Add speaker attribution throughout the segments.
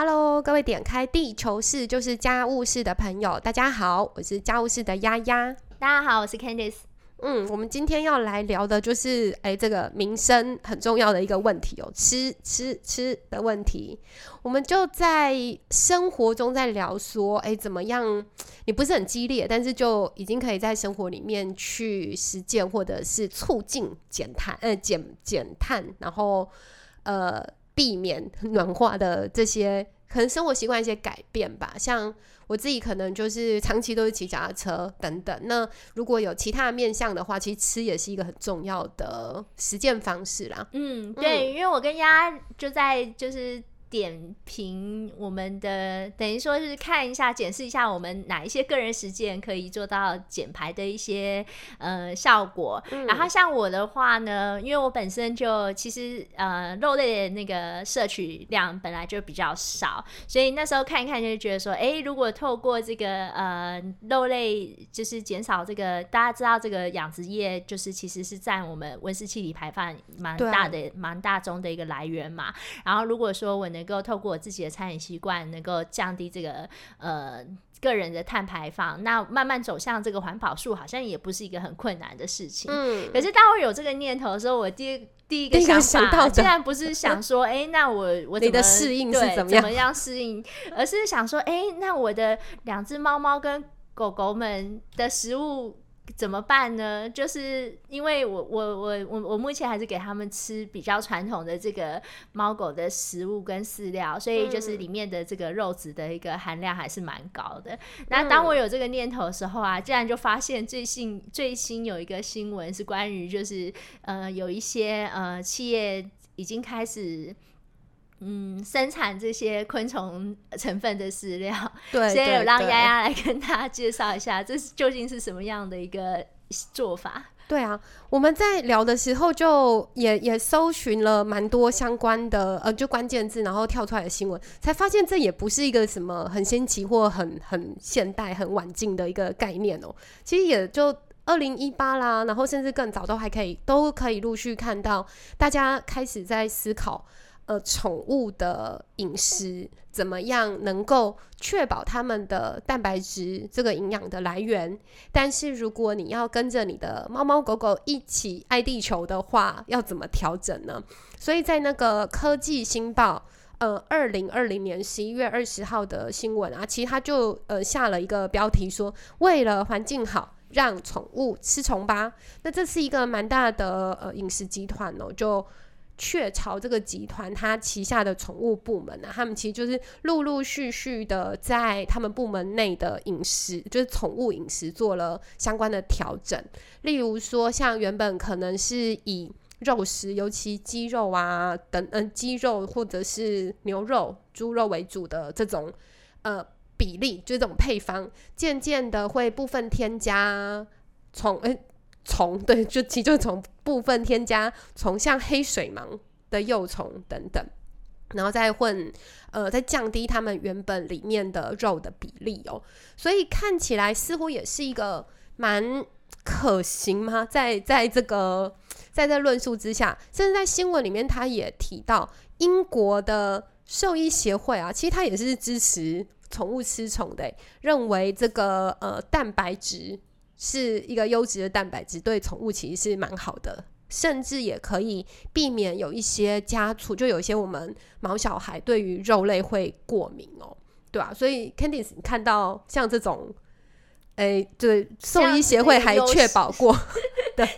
Speaker 1: Hello，各位点开地球室就是家务室的朋友，大家好，我是家务室的丫丫。
Speaker 2: 大家好，我是 Candice。
Speaker 1: 嗯，我们今天要来聊的就是，哎，这个民生很重要的一个问题哦，吃吃吃的问题。我们就在生活中在聊说，哎，怎么样？你不是很激烈，但是就已经可以在生活里面去实践，或者是促进减碳，呃，减减碳，然后呃，避免暖化的这些可能生活习惯一些改变吧，像。我自己可能就是长期都是骑脚踏车等等。那如果有其他的面向的话，其实吃也是一个很重要的实践方式啦。
Speaker 2: 嗯，对，因为我跟丫就在就是。点评我们的，等于说是看一下、检视一下我们哪一些个人实践可以做到减排的一些呃效果。嗯、然后像我的话呢，因为我本身就其实呃肉类的那个摄取量本来就比较少，所以那时候看一看就觉得说，哎，如果透过这个呃肉类，就是减少这个，大家知道这个养殖业就是其实是占我们温室气体排放蛮大的、蛮大宗的一个来源嘛。然后如果说我能能够透过我自己的餐饮习惯，能够降低这个呃个人的碳排放，那慢慢走向这个环保树，好像也不是一个很困难的事情。嗯，可是当我有这个念头的时候，我第一第一个想法，竟然不是想说，哎，那我我
Speaker 1: 你的适应是怎么
Speaker 2: 样怎么样适应，而是想说，哎，那我的两只猫猫跟狗狗们的食物。怎么办呢？就是因为我我我我我目前还是给他们吃比较传统的这个猫狗的食物跟饲料，所以就是里面的这个肉质的一个含量还是蛮高的。那当我有这个念头的时候啊，竟然就发现最新最新有一个新闻是关于就是呃有一些呃企业已经开始。嗯，生产这些昆虫成分的饲料，
Speaker 1: 对，
Speaker 2: 先有让丫丫来跟大家介绍一下，这是究竟是什么样的一个做法？
Speaker 1: 对啊，我们在聊的时候就也也搜寻了蛮多相关的呃，就关键字，然后跳出来的新闻，才发现这也不是一个什么很新奇或很很现代、很晚近的一个概念哦。其实也就二零一八啦，然后甚至更早都还可以，都可以陆续看到大家开始在思考。呃，宠物的饮食怎么样能够确保它们的蛋白质这个营养的来源？但是如果你要跟着你的猫猫狗狗一起爱地球的话，要怎么调整呢？所以在那个科技新报，呃，二零二零年十一月二十号的新闻啊，其实他就呃下了一个标题说：“为了环境好，让宠物吃虫吧。”那这是一个蛮大的呃饮食集团哦，就。雀巢这个集团，它旗下的宠物部门呢，他们其实就是陆陆续续的在他们部门内的饮食，就是宠物饮食做了相关的调整。例如说，像原本可能是以肉食，尤其鸡肉啊等，嗯，鸡肉或者是牛肉、猪肉为主的这种呃比例，就这种配方，渐渐的会部分添加宠，诶。虫对，就其实就从部分添加从，像黑水蟒的幼虫等等，然后再混，呃，再降低它们原本里面的肉的比例哦。所以看起来似乎也是一个蛮可行吗？在在这个在这论述之下，甚至在新闻里面，他也提到英国的兽医协会啊，其实他也是支持宠物吃虫的，认为这个呃蛋白质。是一个优质的蛋白质，对宠物其实是蛮好的，甚至也可以避免有一些家畜，就有一些我们毛小孩对于肉类会过敏哦，对吧？所以 Candice 你看到像这种，哎，对，兽医协会还确保过，对。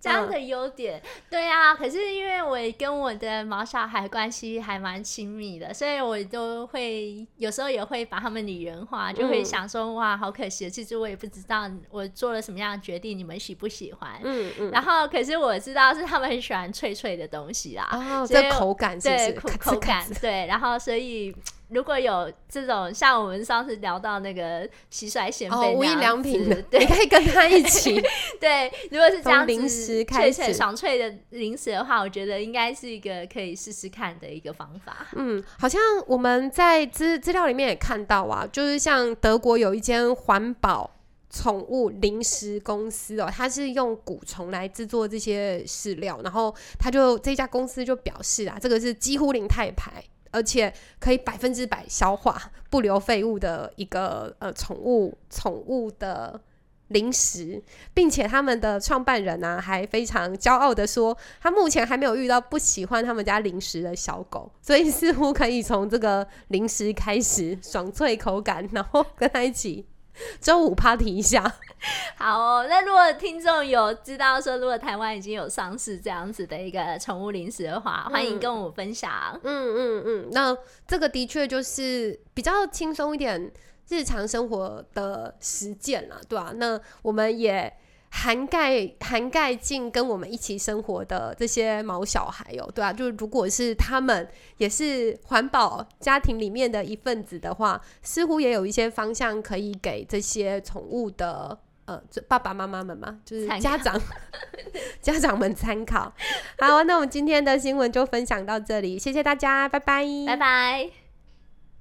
Speaker 2: 这样的优点，对啊，可是因为我跟我的毛小孩关系还蛮亲密的，所以我都会有时候也会把他们拟人化，就会想说哇，好可惜，其实我也不知道我做了什么样的决定，你们喜不喜欢？嗯嗯。然后，可是我知道是他们很喜欢脆脆的东西啦，
Speaker 1: 哦，这口感是
Speaker 2: 是口口感对，然后所以。如果有这种像我们上次聊到那个蟋蟀鲜贝
Speaker 1: 无印良品的，你可以跟他一起。
Speaker 2: 对，如果是这样
Speaker 1: 零食脆
Speaker 2: 脆爽脆的零食的话，我觉得应该是一个可以试试看的一个方法。
Speaker 1: 嗯，好像我们在资资料里面也看到啊，就是像德国有一间环保宠物零食公司哦，它是用蛊虫来制作这些饲料，然后它就这家公司就表示啊，这个是几乎零碳排。而且可以百分之百消化、不留废物的一个呃宠物宠物的零食，并且他们的创办人呢、还非常骄傲的说，他目前还没有遇到不喜欢他们家零食的小狗，所以似乎可以从这个零食开始爽脆口感，然后跟他一起 周五 party 一下。
Speaker 2: 好哦，那如果听众有知道说，如果台湾已经有上市这样子的一个宠物零食的话，欢迎跟我们分享。
Speaker 1: 嗯嗯嗯，那这个的确就是比较轻松一点日常生活的实践了，对吧、那我们也涵盖涵盖进跟我们一起生活的这些毛小孩哦，对啊，就是如果是他们也是环保家庭里面的一份子的话，似乎也有一些方向可以给这些宠物的。呃，这爸爸妈妈们嘛，就是家长 家长们参考。好，那我们今天的新闻就分享到这里，谢谢大家，拜拜，
Speaker 2: 拜拜。